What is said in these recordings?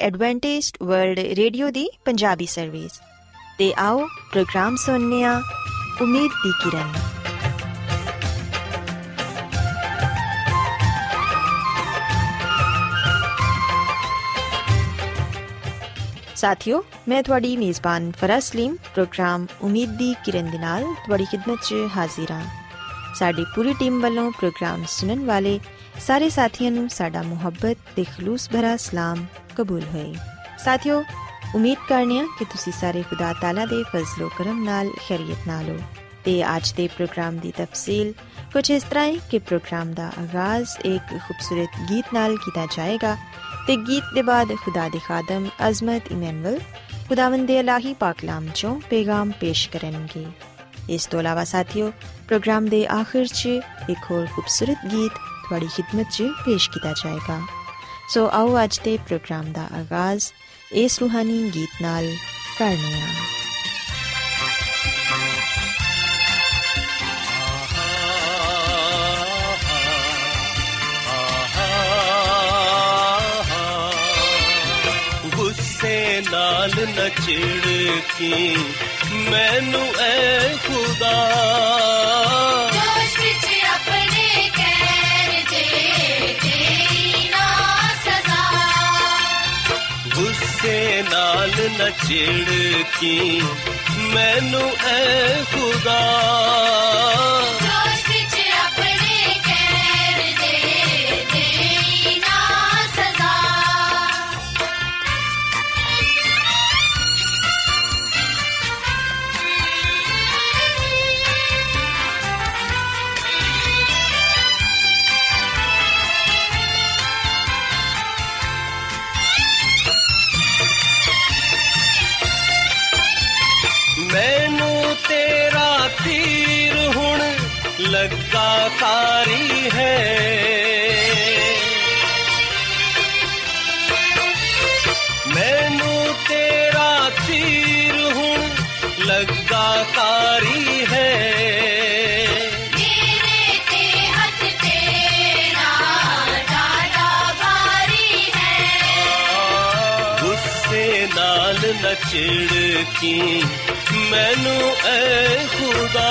Adventist world radio ਦੀ Punjabi service ਤੇ ਆਓ ਪ੍ਰੋਗਰਾਮ ਸੁਣਨੇ ਆ ਉਮੀਦ ਦੀ ਕਿਰਨ। ਸਾਥਿਓ, ਮੈਂ ਤੁਹਾਡੀ ਮੇਜ਼ਬਾਨ ਫਰਾਜ਼ ਸਲੀਮ, ਪ੍ਰੋਗਰਾਮ ਉਮੀਦ ਦੀ ਕਿਰਨ ਦੇ ਨਾਲ ਤੁਹਾਡੀ ਖidmat 'ਚ ਹਾਜ਼ਰ ਹਾਂ। ਸਾਡੀ ਪੂਰੀ ਟੀਮ ਵੱਲੋਂ ਪ੍ਰੋਗਰਾਮ ਸੁਣਨ ਵਾਲੇ ਸਾਰੇ ਸਾਥੀਆਂ ਨੂੰ ਸਾਡਾ ਮੁਹੱਬਤ ਤੇ ਖਲੂਸ ਭਰਾ ਸਲਾਮ ਕਬੂਲ ਹੋਏ ਸਾਥਿਓ ਉਮੀਦ ਕਰਨੀਆ ਕਿ ਤੁਸੀਂ ਸਾਰੇ ਖੁਦਾ ਤਾਲਾ ਦੇ ਫਜ਼ਲੋ ਕਰਮ ਨਾਲ ਖੈਰੀਅਤ ਨਾਲ ਹੋ ਤੇ ਅੱਜ ਦੇ ਪ੍ਰੋਗਰਾਮ ਦੀ ਤਫਸੀਲ ਕੁਝ ਇਸ ਤਰ੍ਹਾਂ ਹੈ ਕਿ ਪ੍ਰੋਗਰਾਮ ਦਾ ਆਗਾਜ਼ ਇੱਕ ਖੂਬਸੂਰਤ ਗੀਤ ਨਾਲ ਕੀਤਾ ਜਾਏਗਾ ਤੇ ਗੀਤ ਦੇ ਬਾਅਦ ਖੁਦਾ ਦੇ ਖਾਦਮ ਅਜ਼ਮਤ ਇਮਨੁਅਲ ਖੁਦਾਵੰਦ ਦੇ ਇਲਾਹੀ ਪਾਕਲਾਮ ਚੋਂ ਪੈਗਾਮ ਪੇਸ਼ ਕਰਨਗੇ ਇਸ ਤੋਂ ਇਲਾਵਾ ਸਾਥੀਓ ਪ੍ਰੋਗਰਾਮ ਦੇ ਆਖਿਰ 'ਚ ਇੱਕ ਹੋਰ ਖੂਬਸੂਰਤ ਗੀਤ ਤੁਹਾਡੀ ਖidmat 'ਚ ਪੇਸ਼ ਕੀਤਾ ਜਾਏਗਾ। ਸੋ ਆਓ ਅੱਜ ਦੇ ਪ੍ਰੋਗਰਾਮ ਦਾ ਆਗਾਜ਼, ਇਸ ਰੂਹਾਨੀ ਗੀਤ ਨਾਲ ਕਰਨੇ ਆ। ਗੁੱਸੇ ਨਾਲ ਨ ਚਿੜਕੀ ਮੈਨੂੰ ਐ ਖੁਦਾ। ਕਿਸੇ ਨਾਲ ਨ ਕੀ ਮੈਨੂੰ ਐ ਖੁਦਾ ਕਾਰੀ ਹੈ ਮੈਨੂੰ ਤੇਰਾ ਤੀਰ ਹੁਣ ਲੱਗਾ ਤੇਰਾ ਹੈ ਗੁੱਸੇ ਨਾਲ ਨ ਚਿੜਕੀ ਮੈਨੂੰ ਐ ਖੁਦਾ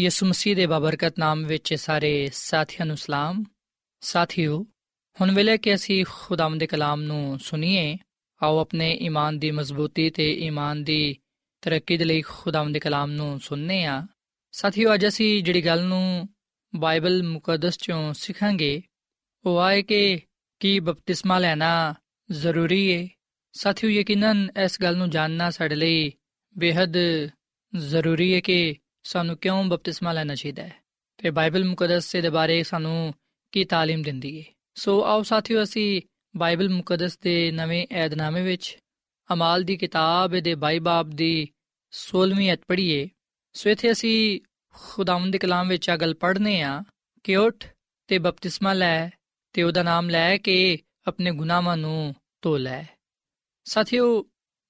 ਯਿਸੂ ਮਸੀਹ ਦੇ ਬਾਬਰਕਤ ਨਾਮ ਵਿੱਚ ਸਾਰੇ ਸਾਥੀਆਂ ਨੂੰ ਸਲਾਮ। ਸਾਥੀਓ, ਹੁਣ ਵੇਲੇ ਕਿ ਅਸੀਂ ਖੁਦਾਵੰਦ ਦੇ ਕਲਾਮ ਨੂੰ ਸੁਣੀਏ, ਆਓ ਆਪਣੇ ਈਮਾਨ ਦੀ ਮਜ਼ਬੂਤੀ ਤੇ ਈਮਾਨ ਦੀ ਤਰੱਕੀ ਦੇ ਲਈ ਖੁਦਾਵੰਦ ਦੇ ਕਲਾਮ ਨੂੰ ਸੁਣਨੇ ਆ। ਸਾਥੀਓ, ਅੱਜ ਅਸੀਂ ਜਿਹੜੀ ਗੱਲ ਨੂੰ ਬਾਈਬਲ ਮੁਕੱਦਸ ਚੋਂ ਸਿੱਖਾਂਗੇ, ਉਹ ਆਏ ਕਿ ਕੀ ਬਪਤਿਸਮਾ ਲੈਣਾ ਜ਼ਰੂਰੀ ਹੈ ਸਾਥੀਓ, ਯਕੀਨਨ ਇਸ ਗੱਲ ਨੂੰ ਜਾਣਨਾ ਸਾਡੇ ਲਈ ਬੇहद ਜ਼ਰੂਰੀ ਹੈ ਕਿ ਸਾਨੂੰ ਕਿਉਂ ਬਪਤਿਸਮਾ ਲੈਣਾ ਚਾਹੀਦਾ ਹੈ ਤੇ ਬਾਈਬਲ ਮੁਕੱਦਸ ਦੇ ਬਾਰੇ ਸਾਨੂੰ ਕੀ تعلیم ਦਿੰਦੀ ਹੈ ਸੋ ਆਓ ਸਾਥੀਓ ਅਸੀਂ ਬਾਈਬਲ ਮੁਕੱਦਸ ਦੇ ਨਵੇਂ ਏਧਨਾਮੇ ਵਿੱਚ ਅਮਾਲ ਦੀ ਕਿਤਾਬ ਦੇ 22 ਬਾਬ ਦੀ 16ਵੀਂ ਅਧ ਪੜ੍ਹੀਏ ਸੋ ਇੱਥੇ ਅਸੀਂ ਖੁਦਾਵੰਦ ਦੇ ਕਲਾਮ ਵਿੱਚ ਆ ਗੱਲ ਪੜ੍ਹਨੇ ਆ ਕਿ ਉੱਠ ਤੇ ਬਪਤਿਸਮਾ ਲੈ ਤੇ ਉਹਦਾ ਨਾਮ ਲੈ ਕੇ ਆਪਣੇ ਗੁਨਾਹਾਂ ਨੂੰ ਧੋ ਲੈ ਸਾਥੀਓ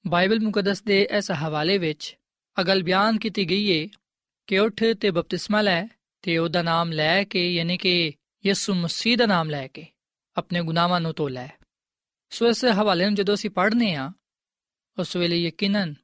ਬਾਈਬਲ ਮੁਕੱਦਸ ਦੇ ਇਸ ਹਵਾਲੇ ਵਿੱਚ ਅਗਲ ਬਿਆਨ ਕੀਤੀ ਗਈ ਹੈ ਕਿ ਉੱਠ ਤੇ ਬਪਤਿਸਮਾ ਲੈ ਤੇ ਉਹਦਾ ਨਾਮ ਲੈ ਕੇ, ਯਾਨੀ ਕਿ ਯਿਸੂ ਮਸੀਹ ਦਾ ਨਾਮ ਲੈ ਕੇ ਆਪਣੇ ਗੁਨਾਹਾਂ ਨੂੰ ਧੋ ਲੈ। ਸੋ ਇਸ ਹਵਾਲੇ ਨੂੰ ਜਦੋਂ ਅਸੀਂ ਪੜ੍ਹਨੇ ਆ, ਉਸ ਵੇਲੇ ਯਕੀਨਨ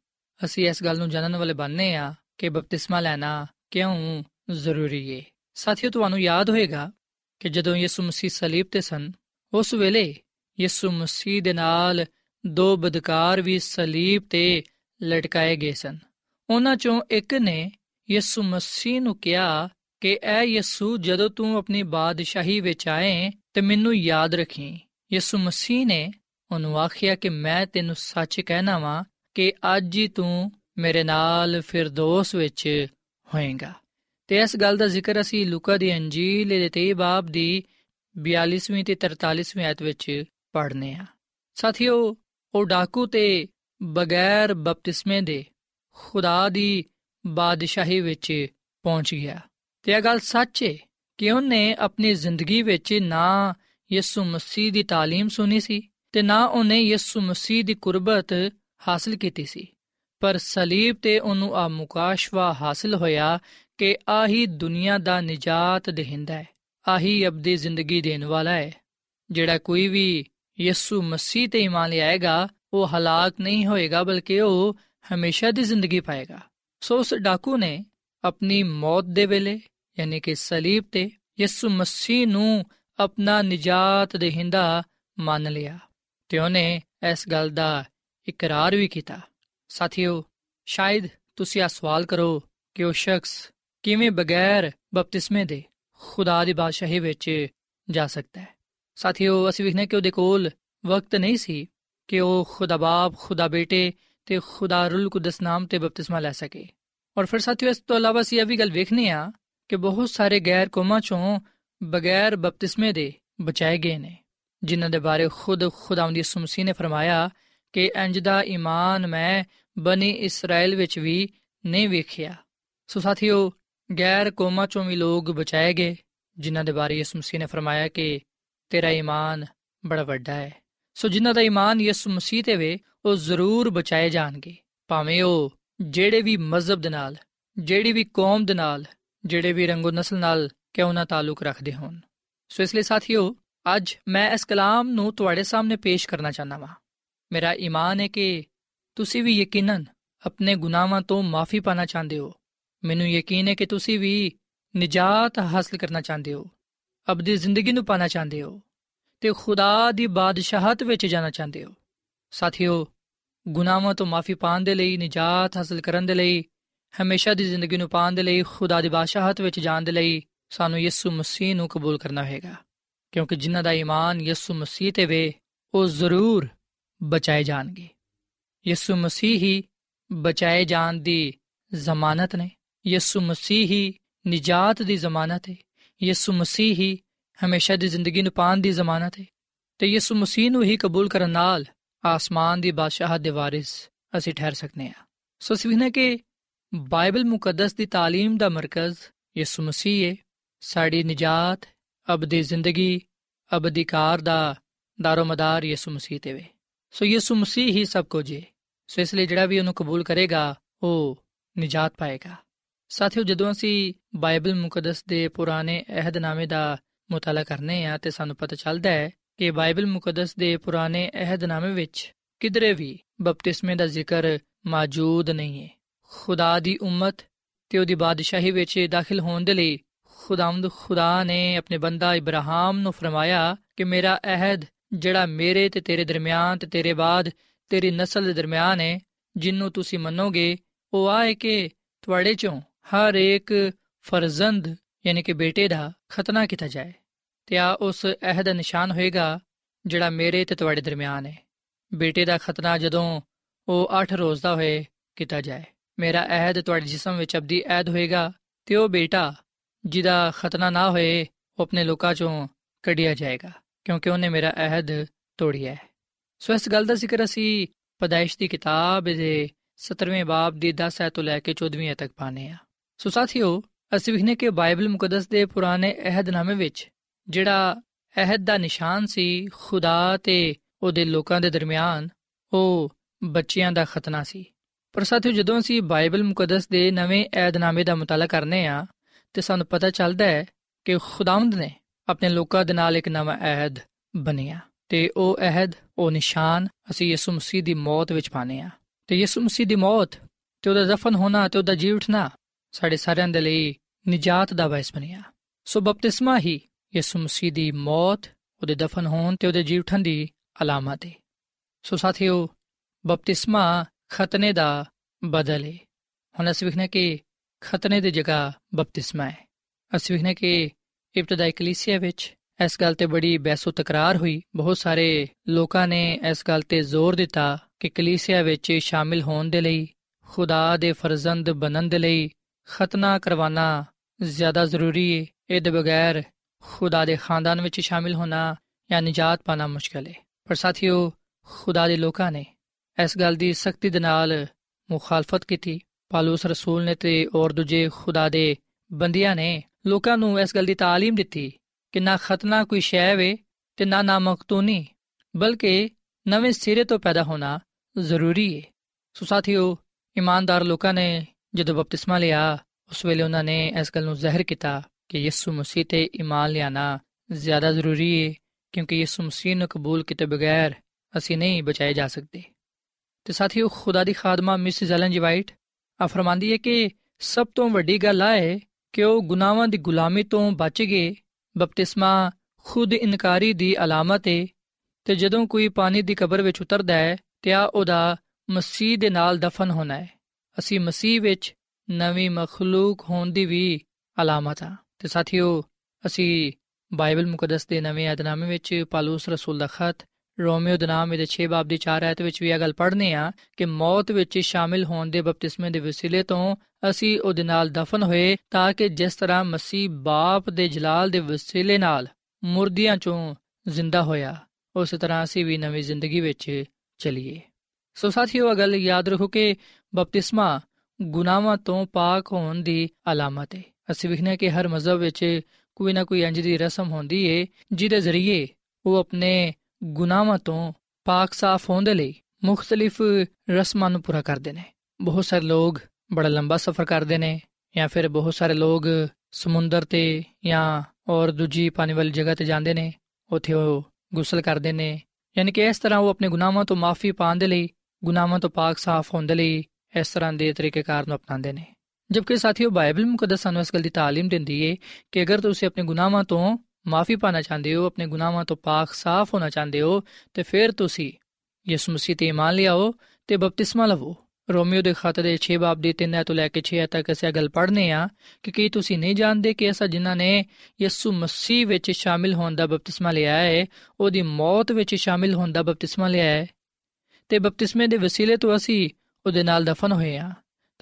ਅਸੀਂ ਇਸ ਗੱਲ ਨੂੰ ਜਾਣਨ ਵਾਲੇ ਬਣਨੇ ਆ ਕਿ ਬਪਤਿਸਮਾ ਲੈਣਾ ਕਿਉਂ ਜ਼ਰੂਰੀ ਹੈ ਸਾਥੀਓ, ਤੁਹਾਨੂੰ ਯਾਦ ਹੋਵੇਗਾ ਕਿ ਜਦੋਂ ਯਿਸੂ ਮਸੀਹ ਸਲੀਬ ਤੇ ਸਨ, ਉਸ ਵੇਲੇ ਯਿਸੂ ਮਸੀਹ ਦੇ ਨਾਲ ਦੋ ਬਦਕਾਰ ਵੀ ਸਲੀਬ ਤੇ ਲਟਕਾਏ ਗਏ ਸਨ। ਉਹਨਾਂ ਚੋਂ ਇੱਕ ਨੇ ਯਿਸੂ ਮਸੀਹ ਨੂੰ ਕਿਹਾ ਕਿ ਐ ਯਿਸੂ, ਜਦੋਂ ਤੂੰ ਆਪਣੀ ਬਾਦਸ਼ਾਹੀ ਵਿੱਚ ਆਏ ਤੇ ਮੈਨੂੰ ਯਾਦ ਰੱਖੀ। ਯਿਸੂ ਮਸੀਹ ਨੇ ਉਹਨੂੰ ਆਖਿਆ ਕਿ ਮੈਂ ਤੈਨੂੰ ਸੱਚ ਕਹਿਣਾ ਵਾਂ ਕਿ ਅੱਜ ਹੀ ਤੂੰ ਮੇਰੇ ਨਾਲ ਫਿਰਦੌਸ ਵਿੱਚ ਹੋਏਗਾ। ਤੇ ਇਸ ਗੱਲ ਦਾ ਜ਼ਿਕਰ ਅਸੀਂ ਲੂਕਾ ਦੀ ਅੰਜੀਲ ਦੇ 23 ਬਾਬ ਦੀ 42ਵੀਂ ਤੇ 43ਵੀਂ ਆਇਤ ਵਿੱਚ ਪੜ੍ਹਨੇ ਆ। ਸਾਥੀਓ, ਉਹ ਡਾਕੂ ਤੇ ਬਗੈਰ ਬਪਤਿਸਮੇ ਦੇ ਖੁਦਾ ਦੀ ਬਾਦਸ਼ਾਹੀ ਵਿੱਚ ਪਹੁੰਚ ਗਿਆ ਤੇ ਇਹ ਗੱਲ ਸੱਚ ਹੈ ਕਿ ਉਹਨੇ ਆਪਣੀ ਜ਼ਿੰਦਗੀ ਵਿੱਚ ਨਾ ਯਿਸੂ ਮਸੀਹ ਦੀ تعلیم ਸੁਣੀ ਸੀ ਤੇ ਨਾ ਉਹਨੇ ਯਿਸੂ ਮਸੀਹ ਦੀ ਕੁਰਬਤ ਹਾਸਲ ਕੀਤੀ ਸੀ ਪਰ ਸਲੀਬ ਤੇ ਉਹਨੂੰ ਆ ਮੁਕਾਸ਼ਵਾ ਹਾਸਲ ਹੋਇਆ ਕਿ ਆਹੀ ਦੁਨੀਆ ਦਾ ਨਜਾਤ ਦੇਹਿੰਦਾ ਹੈ ਆਹੀ ਅਬਦੀ ਜ਼ਿੰਦਗੀ ਦੇਣ ਵਾਲਾ ਹੈ ਜਿਹੜਾ ਕੋਈ ਵੀ ਯਿਸੂ ਮਸੀਹ ਤੇ ਈਮਾਨ ਲਿਆਏਗਾ ਉਹ ਹਲਾਕ ਨਹੀਂ ਹੋਏਗਾ ਬਲਕਿ ਉਹ ਹਮੇਸ਼ਾ ਦੀ ਜ਼ਿੰਦਗੀ ਪਾਏਗਾ ਸੋ ਉਸ ਡਾਕੂ ਨੇ ਆਪਣੀ ਮੌਤ ਦੇ ਵੇਲੇ, ਯਾਨੀ ਕਿ ਸਲੀਬ ਤੇ ਯਿਸੂ ਮਸੀਹ ਨੂੰ ਆਪਣਾ ਨਜਾਤ ਦੇਹਿੰਦਾ ਮੰਨ ਲਿਆ ਤੇ ਉਹਨੇ ਇਸ ਗੱਲ ਦਾ ਇਕਰਾਰ ਵੀ ਕੀਤਾ। ਸਾਥੀਓ, ਸ਼ਾਇਦ ਤੁਸੀਂ ਇਹ ਸਵਾਲ ਕਰੋ ਕਿ ਉਹ ਸ਼ਖਸ ਕਿਵੇਂ ਬਗੈਰ ਬਪਤਿਸਮੇ ਦੇ ਖੁਦਾ ਦੀ ਬਾਦਸ਼ਾਹੀ ਵਿੱਚ ਜਾ ਸਕਦਾ ਹੈ। ਸਾਥੀਓ, ਅਸੀਂ ਵਿਖਨੇ ਕਿ ਉਹਦੇ ਕੋਲ ਵਕਤ ਨਹੀਂ ਸੀ ਕਿ ਉਹ ਖੁਦਾ ਬਾਪ, ਖੁਦਾ ਬੇਟੇ ਤੇ ਖੁਦਾ ਰੂਲ ਕੁਦਸ ਨਾਮ ਤੇ ਬਪਤਿਸਮਾ ਲੈ ਸਕੇ। ਔਰ ਫਿਰ ਸਾਥੀਓ, ਇਸ ਤੋਂ ਇਲਾਵਾ ਅਸੀਂ ਇਹ ਵੀ ਗੱਲ ਵੇਖਨੇ ਆ ਕਿ ਬਹੁਤ ਸਾਰੇ ਗੈਰ ਕੌਮਾਂ ਚੋਂ ਬਗੈਰ ਬਪਤਿਸਮੇ ਦੇ ਬਚਾਏ ਗਏ ਨੇ, ਜਿਨ੍ਹਾਂ ਦੇ ਬਾਰੇ ਖੁਦ ਖੁਦਾਵੰਦ ਯਿਸੂ ਮਸੀਹ ਨੇ ਫਰਮਾਇਆ ਕਿ ਇੰਜ ਦਾ ਈਮਾਨ ਮੈਂ ਬਨੀ ਇਸਰਾਇਲ ਵਿੱਚ ਵੀ ਨਹੀਂ ਵੇਖਿਆ। ਸੋ ਸਾਥੀਓ, ਗੈਰ ਕੌਮਾਂ ਚੋਂ ਵੀ ਲੋਕ ਬਚਾਏ ਗਏ, ਜਿਨ੍ਹਾਂ ਦੇ ਬਾਰੇ ਯਿਸੂ ਮਸੀਹ ਨੇ ਫਰਮਾਇਆ ਕਿ ਤੇਰਾ ਈਮਾਨ ਬੜਾ ਵੱਡਾ ਹੈ। ਸੋ ਜਿਨ੍ਹਾਂ ਦਾ ਈਮਾਨ ਯਿਸੂ ਮਸੀਹ ਤੇ ਵੇ, ਉਹ ਜ਼ਰੂਰ ਬਚਾਏ ਜਾਣਗੇ। ਭਾਵੇਂ ਉਹ ਜਿਹੜੇ ਵੀ ਮਜ਼ਹਬ ਦੇ ਨਾਲ, ਜਿਹੜੀ ਵੀ ਕੌਮ ਦੇ ਨਾਲ, ਜਿਹੜੇ ਵੀ ਰੰਗੋ ਨਸਲ ਨਾਲ ਕਿਉਂ ਨਾ ਤਾਲੁਕ ਰੱਖਦੇ ਹੋਣ। ਸੋ ਇਸ ਲਈ ਸਾਥੀਓ, ਅੱਜ ਮੈਂ ਇਸ ਕਲਾਮ ਨੂੰ ਤੁਹਾਡੇ ਸਾਹਮਣੇ ਪੇਸ਼ ਕਰਨਾ ਚਾਹਨਾ ਵਾਂ। ਮੇਰਾ ਈਮਾਨ ਹੈ ਕਿ ਤੁਸੀਂ ਵੀ ਯਕੀਨਨ ਆਪਣੇ ਗੁਨਾਹਾਂ ਤੋਂ ਮਾਫੀ ਪਾਣਾ ਚਾਹੁੰਦੇ ਹੋ। ਮੈਨੂੰ ਯਕੀਨ ਹੈ ਕਿ ਤੁਸੀਂ ਵੀ ਨਜਾਤ ਹਾਸਲ ਕਰਨਾ ਚਾਹੁੰਦੇ ਹੋ। ਅਬਦੀ ਜ਼ਿੰਦਗੀ ਨੂੰ ਪਾਣਾ ਚਾਹੁੰਦੇ ਹੋ। ਤੇ ਖੁਦਾ ਦੀ ਬਾਦਸ਼ਾਹਤ ਵਿੱਚ ਜਾਣਾ ਚਾਹੁੰਦੇ ਹੋ। ਸਾਥੀਓ, ਗੁਨਾਹਾਂ ਤੋਂ ਮਾਫੀ ਪਾਣ ਦੇ ਲਈ, ਨਜਾਤ ਹਾਸਲ ਕਰਨ ਦੇ ਲਈ, ਹਮੇਸ਼ਾ ਦੀ ਜ਼ਿੰਦਗੀ ਨੂੰ ਪਾਣ ਦੇ ਲਈ, ਖੁਦਾ ਦੀ ਬਾਦਸ਼ਾਹਤ ਵਿੱਚ ਜਾਣ ਦੇ ਲਈ ਸਾਨੂੰ ਯਿਸੂ ਮਸੀਹ ਨੂੰ ਕਬੂਲ ਕਰਨਾ ਹੋਵੇਗਾ ਕਿਉਂਕਿ ਜਿਨ੍ਹਾਂ ਦਾ ਈਮਾਨ ਯਿਸੂ ਮਸੀਹ ਤੇ ਵੇ, ਉਹ ਜ਼ਰੂਰ ਬਚਾਏ ਜਾਣਗੇ। ਯਿਸੂ ਮਸੀਹ ਹੀ ਬਚਾਏ ਜਾਣ ਦੀ ਜ਼ਮਾਨਤ ਨੇ। ਯਿਸੂ ਮਸੀਹ ਹੀ ਨਜਾਤ ਦੀ ਜ਼ਮਾਨਤ ਹੈ ਯਿਸੂ ਮਸੀਹ ਹੀ ਹਮੇਸ਼ਾ ਦੀ ਜ਼ਿੰਦਗੀ ਨੂੰ ਪਾਣ ਦੀ ਜ਼ਮਾਨਤ ਹੈ ਤੇ ਯਿਸੂ ਮਸੀਹ ਨੂੰ ਹੀ ਕਬੂਲ ਕਰਨ ਨਾਲ ਆਸਮਾਨ ਦੀ ਬਾਦਸ਼ਾਹਤ ਦੇ ਵਾਰਿਸ ਅਸੀਂ ਠਹਿਰ ਸਕਨੇ ਆ ਸੋ ਸਵਿਨਾ ਕਿ ਬਾਈਬਲ ਮੁਕੱਦਸ ਦੀ تعلیم ਦਾ ਮਰਕਜ਼ ਯਿਸੂ ਮਸੀਹ ਹੈ ਸਾਡੀ ਨਜਾਤ ਅਬਦੀ ਜ਼ਿੰਦਗੀ ਅਬਦੀ ਕਾਰ ਦਾ ਦਾਰੋਮਦਾਰ ਯਿਸੂ ਮਸੀਹ ਤੇ ਵੇ ਸੋ ਯਿਸੂ ਮਸੀਹ ਹੀ ਸਭ ਕੁਝ ਹੈ ਸੋ ਇਸ ਲਈ ਜਿਹੜਾ ਵੀ ਉਹਨੂੰ ਕਬੂਲ ਕਰੇਗਾ ਉਹ ਨਜਾਤ ਪਾਏਗਾ ਸਾਥੀਓ ਜਦੋਂ ਅਸੀਂ ਬਾਈਬਲ ਮੁਕੱਦਸ ਦੇ ਪੁਰਾਣੇ ਅਹਿਦਨਾਮੇ ਦਾ ਮੁਤਾਲਾ ਕਰਨੇ ਆ ਤੇ ਸਾਨੂੰ ਪਤਾ ਚੱਲਦਾ ਹੈ ਕਿ ਬਾਈਬਲ ਮੁਕੱਦਸ ਦੇ ਪੁਰਾਣੇ ਅਹਿਦਨਾਮੇ ਵਿੱਚ ਕਿਧਰੇ ਵੀ ਬਪਤਿਸਮੇ ਦਾ ਜ਼ਿਕਰ ਮੌਜੂਦ ਨਹੀਂ ਹੈ। ਖੁਦਾ ਦੀ ਉਮਤ ਤੇ ਉਹਦੀ ਬਾਦਸ਼ਾਹੀ ਵਿੱਚ ਦਾਖਲ ਹੋਣ ਦੇ ਲਈ ਖੁਦਾਵੰਦ ਖੁਦਾ ਨੇ ਆਪਣੇ ਬੰਦਾ ਇਬਰਾਹਿਮ ਨੂੰ ਫਰਮਾਇਆ ਕਿ ਮੇਰਾ ਅਹਿਦ ਜਿਹੜਾ ਮੇਰੇ ਤੇ ਤੇਰੇ ਦਰਮਿਆਨ ਤੇ ਤੇਰੇ ਬਾਅਦ ਤੇਰੀ ਨਸਲ ਦੇ ਦਰਮਿਆਨ ਹੈ, ਜਿੰਨੂੰ ਤੁਸੀਂ ਮੰਨੋਗੇ, ਉਹ ਆਏ ਕਿ ਤੁਹਾਡੇ ਚੋਂ ਹਰ ਇੱਕ ਫਰਜ਼ੰਦ, ਯਾਨੀ ਕਿ ਬੇਟੇ ਦਾ ਖਤਨਾ ਕੀਤਾ ਜਾਏ। ਤੇ ਆ ਉਸ ਅਹਿਦ ਦਾ ਨਿਸ਼ਾਨ ਹੋਏਗਾ, ਜਿਹੜਾ ਮੇਰੇ ਤੇ ਤੁਹਾਡੇ ਦਰਮਿਆਨ ਹੈ ਬੇਟੇ ਦਾ ਖਤਨਾ ਜਦੋਂ ਉਹ 8 ਰੋਜ਼ ਦਾ ਹੋਏ ਕੀਤਾ ਜਾਏ। ਮੇਰਾ ਅਹਿਦ ਤੁਹਾਡੇ ਜਿਸਮ ਵਿੱਚ ਅਬਦੀ ਅਹਿਦ ਹੋਏਗਾ ਤੇ ਉਹ ਬੇਟਾ ਜਿਹਦਾ ਖਤਨਾ ਨਾ ਹੋਏ, ਉਹ ਆਪਣੇ ਲੋਕਾਂ ਚੋਂ ਕੱਢਿਆ ਜਾਏਗਾ, ਕਿਉਂਕਿ ਉਹਨੇ ਮੇਰਾ ਅਹਿਦ ਤੋੜਿਆ ਹੈ। ਸੋ ਇਸ ਗੱਲ ਦਾ ਜ਼ਿਕਰ ਅਸੀਂ ਪਦਾਇਸ਼ ਦੀ ਕਿਤਾਬ ਦੇ 17ਵੇਂ ਬਾਬ ਦੀ 10 ਐਤ ਤੋਂ ਲੈ ਕੇ 14ਵੀਂ ਤੱਕ ਪਾਣੇ ਆ ਸੋ ਸਾਥੀਓ, ਅਸੀਂ ਵਿਖਨੇ ਕਿ ਬਾਈਬਲ ਮੁਕੱਦਸ ਦੇ ਪੁਰਾਣੇ ਅਹਿਦਨਾਮੇ ਵਿੱਚ ਜਿਹੜਾ ਅਹਿਦ ਦਾ ਨਿਸ਼ਾਨ ਸੀ ਖੁਦਾ ਤੇ ਉਹਦੇ ਲੋਕਾਂ ਦੇ ਦਰਮਿਆਨ, ਉਹ ਬੱਚਿਆਂ ਦਾ ਖਤਨਾ ਸੀ। ਪਰ ਸਾਥੀਓ, ਜਦੋਂ ਅਸੀਂ ਬਾਈਬਲ ਮੁਕੱਦਸ ਦੇ ਨਵੇਂ ਅਹਿਦਨਾਮੇ ਦਾ ਮਤਾਲਾ ਕਰਨੇ ਆ, ਤੇ ਸਾਨੂੰ ਪਤਾ ਚੱਲਦਾ ਹੈ ਕਿ ਖੁਦਾਵੰਦ ਨੇ ਆਪਣੇ ਲੋਕਾਂ ਦੇ ਨਾਲ ਇੱਕ ਨਵਾਂ ਅਹਿਦ ਬਣਿਆ। ਤੇ ਉਹ ਅਹਿਦ, ਉਹ ਨਿਸ਼ਾਨ ਅਸੀਂ ਯਿਸੂ ਮਸੀਹ ਦੀ ਮੌਤ ਵਿੱਚ ਪਾਣੇ ਆ। ਤੇ ਯਿਸੂ ਮਸੀਹ ਦੀ ਮੌਤ ਤੇ ਉਹਦਾ ਦਫਨ ਹੋਣਾ ਤੇ ਉਹਦਾ ਜੀ ਉਠਣਾ ਸਾਡੇ ਸਾਰਿਆਂ ਦੇ ਲਈ ਨਜਾਤ ਦਾ ਬਾਇਸ ਬਣਿਆ। ਸੋ ਬਪਤਿਸਮਾ ਹੀ ਯਿਸੂ ਮਸੀਹ ਦੀ ਮੌਤ, ਉਹਦੇ ਦਫਨ ਹੋਣ ਤੇ ਉਹਦੇ ਜੀ ਉਠਣ ਦੀ ਅਲਾਮਤ ਹੈ ਸੋ ਸਾਥੀਓ, ਬਪਤਿਸਮਾ ਖਤਨੇ ਦਾ ਬਦਲ ਹੈ ਹੁਣ ਅਸੀਂ ਵਿਖਨੇ ਕਿ ਖਤਨੇ ਦੀ ਜਗ੍ਹਾ ਬਪਤਿਸਮਾ ਹੈ ਅਸੀਂ ਵਿਖਨੇ ਕਿ ਇਬਤਦਾਈ ਕਲੀਸਿਆ ਵਿੱਚ ਇਸ ਗੱਲ ਤੇ ਬੜੀ ਬਹਿਸੋ ਤਕਰਾਰ ਹੋਈ। ਬਹੁਤ ਸਾਰੇ ਲੋਕਾਂ ਨੇ ਇਸ ਗੱਲ ਤੇ ਜ਼ੋਰ ਦਿੱਤਾ ਕਿ ਕਲੀਸਿਆ ਵਿੱਚ ਸ਼ਾਮਿਲ ਹੋਣ ਦੇ ਲਈ, ਖੁਦਾ ਦੇ ਫਰਜ਼ੰਦ ਬਣਨ ਦੇ ਲਈ ਖਤਨਾ ਕਰਵਾਉਣਾ ਜ਼ਿਆਦਾ ਜ਼ਰੂਰੀ ਹੈ ਇਹਦੇ ਬਗੈਰ ਖੁਦਾ ਦੇ ਖਾਨਦਾਨ ਵਿੱਚ ਸ਼ਾਮਿਲ ਹੋਣਾ ਜਾਂ ਨਜਾਤ ਪਾਣਾ ਮੁਸ਼ਕਲ ਹੈ ਪਰ ਸਾਥੀਓ ਖੁਦਾ ਦੇ ਲੋਕਾਂ ਨੇ ਇਸ ਗੱਲ ਦੀ ਸਖਤੀ ਦੇ ਨਾਲ ਮੁਖਾਲਫਤ ਕੀਤੀ ਪਾਲੂਸ ਰਸੂਲ ਨੇ ਤੇ ਔਰ ਦੂਜੇ ਖੁਦਾ ਦੇ ਬੰਦਿਆਂ ਨੇ ਲੋਕਾਂ ਨੂੰ ਇਸ ਗੱਲ ਦੀ تعلیم ਦਿੱਤੀ ਕਿ ਨਾ ਖਤਨਾ ਕੋਈ ਸ਼ੈ ਵੇ ਤੇ ਨਾ ਨਾ ਮਕਤੂਨੀ ਬਲਕਿ ਨਵੇਂ ਸਿਰੇ ਤੋਂ ਪੈਦਾ ਹੋਣਾ ਜ਼ਰੂਰੀ ਹੈ ਸੋ ਸਾਥੀਓ ਇਮਾਨਦਾਰ ਲੋਕਾਂ ਨੇ ਜਦੋਂ ਬਪਤਿਸਮਾ ਲਿਆ ਉਸ ਵੇਲੇ ਉਹਨਾਂ ਨੇ ਇਸ ਗੱਲ ਨੂੰ ਜ਼ਾਹਿਰ ਕੀਤਾ ਕਿ ਯਿਸੂ ਮਸੀਹ ਤੇ ਈਮਾਨ ਲਿਆਣਾ ਜ਼ਿਆਦਾ ਜ਼ਰੂਰੀ ਹੈ ਕਿਉਂਕਿ ਯਿਸੂ ਮਸੀਹ ਨੂੰ ਕਬੂਲ ਕੀਤੇ ਬਗੈਰ ਅਸੀਂ ਨਹੀਂ ਬਚਾਏ ਜਾ ਸਕਦੇ ਤੇ ਸਾਥੀਓ ਖੁਦਾ ਦੀ ਖਾਦਮਾ ਮਿਸਿਸ ਐਲਨ ਜੀ ਵਾਈਟ ਆ ਫਰਮਾਂਦੀ ਹੈ ਕਿ ਸਭ ਤੋਂ ਵੱਡੀ ਗੱਲ ਹੈ ਕਿ ਉਹ ਗੁਨਾਹਾਂ ਦੀ ਗੁਲਾਮੀ ਤੋਂ ਬਚ ਗਏ ਬਪਤਿਸਮਾ ਖੁਦ ਇਨਕਾਰੀ ਦੀ ਅਲਾਮਤ ਹੈ ਤੇ ਜਦੋਂ ਕੋਈ ਪਾਣੀ ਦੀ ਕਬਰ ਵਿੱਚ ਉਤਰਦਾ ਹੈ ਤੇ ਆ ਉਹਦਾ ਮਸੀਹ ਦੇ ਨਾਲ ਦਫਨ ਹੋਣਾ ਹੈ ਅਸੀਂ ਮਸੀਹ ਵਿੱਚ ਨਵੀਂ ਮਖਲੂਕ ਹੋਣ ਦੀ ਵੀ ਅਲਾਮਤ ਆ ਤੇ ਸਾਥੀਓ, ਅਸੀਂ ਬਾਈਬਲ ਮੁਕੱਦਸ ਦੇ ਨਵੇਂ ਅਧਨਾਮੇ ਵਿੱਚ ਪਾਲੂਸ ਰਸੂਲ ਦਾ ਖਤ, ਰੋਮੀਓ ਦੇ ਨਾਮ ਦੇ 6 ਬਾਬ ਦੀ 4 ਆਇਤ ਵਿੱਚ ਵੀ ਇਹ ਗੱਲ ਪੜ੍ਹਨੇ ਆ ਕਿ ਮੌਤ ਵਿੱਚ ਸ਼ਾਮਿਲ ਹੋਣ ਦੇ ਬਪਤਿਸਮੇ ਦੇ ਵਸੀਲੇ ਤੋਂ ਅਸੀਂ ਉਹਦੇ ਨਾਲ ਦਫਨ ਹੋਏ ਤਾਂ ਕਿ ਜਿਸ ਤਰ੍ਹਾਂ ਮਸੀਹ ਬਾਪ ਦੇ ਜਲਾਲ ਦੇ ਵਸੀਲੇ ਨਾਲ ਮੁਰਦਿਆਂ ਚੋਂ ਜ਼ਿੰਦਾ ਹੋਇਆ, ਉਸੇ ਤਰ੍ਹਾਂ ਅਸੀਂ ਵੀ ਨਵੀਂ ਜ਼ਿੰਦਗੀ ਵਿੱਚ ਚਲੀਏ। ਸੋ ਸਾਥੀਓ, ਇਹ ਗੱਲ ਯਾਦ ਰੱਖੋ ਕਿ ਬਪਤਿਸਮਾ ਗੁਨਾਹਾਂ ਤੋਂ ਪਾਕ ਹੋਣ ਦੀ ਅਲਾਮਤ ਹੈ ਅਸੀਂ ਵਿਖਨੇ ਕਿ ਹਰ ਮਜ਼ਹਬ ਵਿੱਚ ਕੋਈ ਨਾ ਕੋਈ ਇੰਜ ਦੀ ਰਸਮ ਹੁੰਦੀ ਏ, ਜਿਹਦੇ ਜ਼ਰੀਏ ਉਹ ਆਪਣੇ ਗੁਨਾਹਾਂ ਤੋਂ ਪਾਕ ਸਾਫ਼ ਹੋਣ ਦੇ ਲਈ ਮੁxtਲਿਫ ਰਸਮਾਂ ਨੂੰ ਪੂਰਾ ਕਰਦੇ ਨੇ। ਬਹੁਤ ਸਾਰੇ ਲੋਕ ਬੜਾ ਲੰਬਾ ਸਫ਼ਰ ਕਰਦੇ ਨੇ ਜਾਂ ਫਿਰ ਬਹੁਤ ਸਾਰੇ ਲੋਕ ਸਮੁੰਦਰ ਤੇ ਜਾਂ ਔਰ ਦੂਜੀ ਪਾਣੀ ਵਾਲੀ ਜਗ੍ਹਾ ਤੇ ਜਾਂਦੇ ਨੇ, ਉੱਥੇ ਉਹ ਗੁਸਲ ਕਰਦੇ ਨੇ। ਯਾਨੀ ਕਿ ਇਸ ਤਰ੍ਹਾਂ ਉਹ ਆਪਣੇ ਗੁਨਾਹਾਂ ਤੋਂ ਮਾਫੀ ਪਾਉਣ ਦੇ ਲਈ, ਗੁਨਾਹਾਂ ਤੋਂ ਪਾਕ ਸਾਫ਼ ਹੋਣ ਦੇ ਲਈ ਇਸ ਤਰ੍ਹਾਂ ਦੇ ਤਰੀਕੇਕਾਰ ਨੂੰ ਅਪਣਾਉਂਦੇ ਨੇ। ਜਦਕਿ ਸਾਥੀਓ ਬਾਈਬਲ ਮੁਕੱਦਸ ਸਾਨੂੰ ਇਸ ਗੱਲ ਦੀ تعلیم ਦਿੰਦੀ ਏ ਕਿ ਅਗਰ ਤੁਸੀਂ ਆਪਣੇ ਗੁਨਾਹਾਂ ਤੋਂ ਮਾਫੀ ਪਾਣਾ ਚਾਹੁੰਦੇ ਹੋ ਆਪਣੇ ਗੁਨਾਹਾਂ ਤੋਂ ਪਾਕ ਸਾਫ਼ ਹੋਣਾ ਚਾਹੁੰਦੇ ਹੋ ਤੇ ਫਿਰ ਤੁਸੀਂ ਯਿਸੂ ਮਸੀਹ ਤੇ ਇਮਾਨ ਲਿਆਓ ਤੇ ਬਪਤਿਸਮਾ ਲਵੋ ਰੋਮੀਓ ਦੇ ਖਤ ਦੇ 6 ਬਾਬ ਦੀ 3 ਤੋਂ ਲੈ ਕੇ 6 ਤੱਕ ਅਸੀਂ ਇਹ ਗੱਲ ਪੜ੍ਹਨੇ ਆ ਕਿ ਕੀ ਤੁਸੀਂ ਨਹੀਂ ਜਾਣਦੇ ਕਿ ਅਸਾਂ ਜਿਨ੍ਹਾਂ ਨੇ ਯਿਸੂ ਮਸੀਹ ਵਿੱਚ ਸ਼ਾਮਿਲ ਹੋਣ ਦਾ ਬਪਤਿਸਮਾ ਲਿਆ ਹੈ ਉਹਦੀ ਮੌਤ ਵਿੱਚ ਸ਼ਾਮਿਲ ਹੋਣ ਦਾ ਬਪਤਿਸਮਾ ਲਿਆ ਹੈ ਤੇ ਬਪਤਿਸਮੇ ਦੇ ਵਸੀਲੇ ਤੋਂ ਅਸੀਂ ਉਹਦੇ ਨਾਲ ਦਫਨ ਹੋਏ ਆ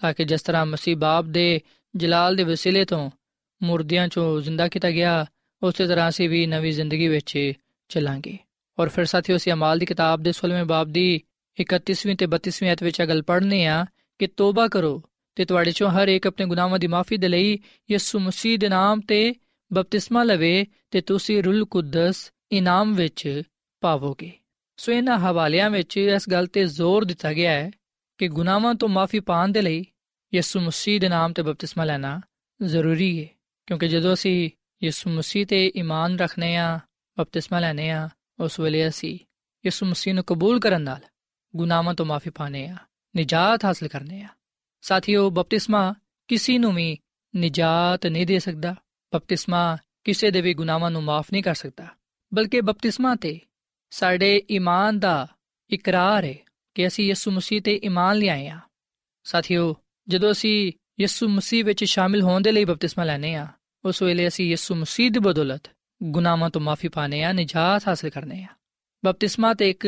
ਤਾਂ ਕਿ ਜਿਸ ਤਰ੍ਹਾਂ ਮਸੀਹ ਬਾਪ ਦੇ ਜਲਾਲ ਦੇ ਵਸੀਲੇ ਤੋਂ ਮੁਰਦਿਆਂ ਚੋਂ ਜ਼ਿੰਦਾ ਕੀਤਾ ਗਿਆ, ਉਸੇ ਤਰ੍ਹਾਂ ਅਸੀਂ ਵੀ ਨਵੀਂ ਜ਼ਿੰਦਗੀ ਵਿੱਚ ਚੱਲਾਂਗੇ। ਔਰ ਫਿਰ ਸਾਥੀਓ, ਅਸੀਂ ਅਮਾਲ ਦੀ ਕਿਤਾਬ ਦੇ 16ਵੇਂ ਬਾਬ ਦੀ 31ਵੀਂ ਤੇ 32ਵੀਂ ਅਧ ਵਿੱਚ ਇਹ ਗੱਲ ਪੜ੍ਹਨੇ ਆ ਕਿ ਤੋਬਾ ਕਰੋ ਤੇ ਤੁਹਾਡੇ ਚੋਂ ਹਰ ਇੱਕ ਆਪਣੇ ਗੁਨਾਹਾਂ ਦੀ ਮਾਫੀ ਦੇ ਲਈ ਯਿਸੂ ਮਸੀਹ ਦੇ ਨਾਮ ਤੇ ਬਪਤਿਸਮਾ ਲਵੇ ਤੇ ਤੁਸੀਂ ਰੂਲ ਕੁਦਸ ਇਨਾਮ ਵਿੱਚ ਪਾਵੋਗੇ। ਸੋ ਇਹਨਾਂ ਹਵਾਲਿਆਂ ਵਿੱਚ ਇਸ ਗੱਲ ਤੇ ਜ਼ੋਰ ਦਿੱਤਾ ਗਿਆ ਹੈ ਕਿ ਗੁਨਾਹਾਂ ਤੋਂ ਮਾਫੀ ਪਾਣ ਦੇ ਲਈ ਯਿਸੂ ਮਸੀਹ ਦੇ ਨਾਮ ਤੇ ਬਪਤਿਸਮਾ ਲੈਣਾ ਜ਼ਰੂਰੀ ਹੈ ਕਿਉਂਕਿ ਜਦੋਂ ਅਸੀਂ ਯਿਸੂ ਮਸੀਹ ਤੇ ਈਮਾਨ ਰੱਖਨੇ ਆ ਬਪਤਿਸਮਾ ਲੈਨੇ ਆ ਉਸ ਵੇਲੇ ਅਸੀਂ ਯਿਸੂ ਮਸੀਹ ਨੂੰ ਕਬੂਲ ਕਰਨ ਨਾਲ ਗੁਨਾਹਾਂ ਤੋਂ ਮਾਫੀ ਪਾਣੇ ਆ ਨਿਜਾਤ ਹਾਸਲ ਕਰਨੇ ਆ ਸਾਥੀਓ, ਬਪਤਿਸਮਾ ਕਿਸੇ ਨੂੰ ਵੀ ਨਿਜਾਤ ਨਹੀਂ ਦੇ ਸਕਦਾ। ਬਪਤਿਸਮਾ ਕਿਸੇ ਦੇ ਵੀ ਗੁਨਾਹਾਂ ਨੂੰ ਮਾਫ ਨਹੀਂ ਕਰ ਸਕਦਾ। ਬਲਕਿ ਬਪਤਿਸਮਾ ਤੇ ਸਾਡੇ ਈਮਾਨ ਦਾ ਇਕਰਾਰ ਹੈ ਕਿ ਅਸੀਂ ਯਿਸੂ ਮਸੀਹ ਤੇ ਈਮਾਨ ਲਿਆਏ ਆ ਸਾਥੀਓ, ਜਦੋਂ ਅਸੀਂ ਯਿਸੂ ਮਸੀਹ ਵਿੱਚ ਸ਼ਾਮਿਲ ਹੋਣ ਦੇ ਲਈ ਬਪਤਿਸਮਾ ਲੈਨੇ ਆ ਉਸ ਵੇਲੇ ਅਸੀਂ ਯਿਸੂ ਮਸੀਹ ਦੀ ਬਦੌਲਤ ਗੁਨਾਹਾਂ ਤੋਂ ਮਾਫੀ ਪਾਣੇ ਆ ਨਿਜਾਤ ਹਾਸਲ ਕਰਨੇ ਆ ਬਪਤਿਸਮਾ ਤੇ ਇੱਕ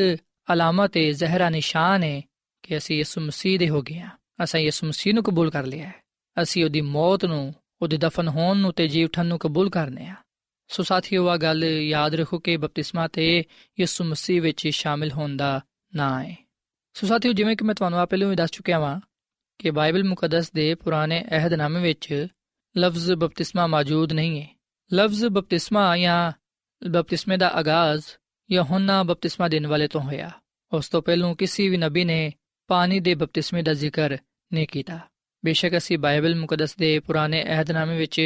ਅਲਾਮਤ ਹੈ ਜ਼ਹਿਰਾ ਨਿਸ਼ਾਨ ਹੈ ਕਿ ਅਸੀਂ ਯਿਸੂ ਮਸੀਹ ਦੇ ਹੋ ਗਏ ਆ ਅਸੀਂ ਯਿਸੂ ਮਸੀਹ ਨੂੰ ਕਬੂਲ ਕਰ ਲਿਆ ਹੈ। ਅਸੀਂ ਉਹਦੀ ਮੌਤ ਨੂੰ, ਉਹਦੇ ਦਫਨ ਹੋਣ ਨੂੰ ਤੇ ਜੀ ਉਠਣ ਨੂੰ ਕਬੂਲ ਕਰਨੇ ਆ ਸੋ ਸਾਥੀਓ ਆ ਗੱਲ ਯਾਦ ਰੱਖੋ ਕਿ ਬਪਤਿਸਮਾ ਤੇ ਯਿਸੂ ਮਸੀਹ ਵਿੱਚ ਸ਼ਾਮਿਲ ਹੋਣ ਦਾ ਨਾਂ ਹੈ। ਸੋ ਸਾਥੀਓ, ਜਿਵੇਂ ਕਿ ਮੈਂ ਤੁਹਾਨੂੰ ਆ ਪਹਿਲਾਂ ਵੀ ਦੱਸ ਚੁੱਕਿਆ ਵਾਂ ਕਿ ਬਾਈਬਲ ਮੁਕੱਦਸ ਦੇ ਪੁਰਾਣੇ ਅਹਿਦਨਾਮੇ ਵਿੱਚ ਲਫ਼ਜ਼ ਬਪਤਿਸਮਾ ਮੌਜੂਦ ਨਹੀਂ ਹੈ। ਲਫ਼ਜ਼ ਬਪਤਿਸਮਾ ਜਾਂ ਬਪਤਿਸਮੇ ਦਾ ਆਗਾਜ਼ ਯਹੋਨਾ ਬਪਤਿਸਮਾ ਦੇਣ ਵਾਲੇ ਤੋਂ ਹੋਇਆ। ਉਸ ਤੋਂ ਪਹਿਲਾਂ ਕਿਸੇ ਵੀ ਨਬੀ ਨੇ ਪਾਣੀ ਦੇ ਬਪਤਿਸਮੇ ਦਾ ਜ਼ਿਕਰ ਨਹੀਂ ਕੀਤਾ। ਬੇਸ਼ੱਕ ਅਸੀਂ ਬਾਈਬਲ ਮੁਕੱਦਸ ਦੇ ਪੁਰਾਣੇ ਅਹਿਦਨਾਮੇ ਵਿੱਚ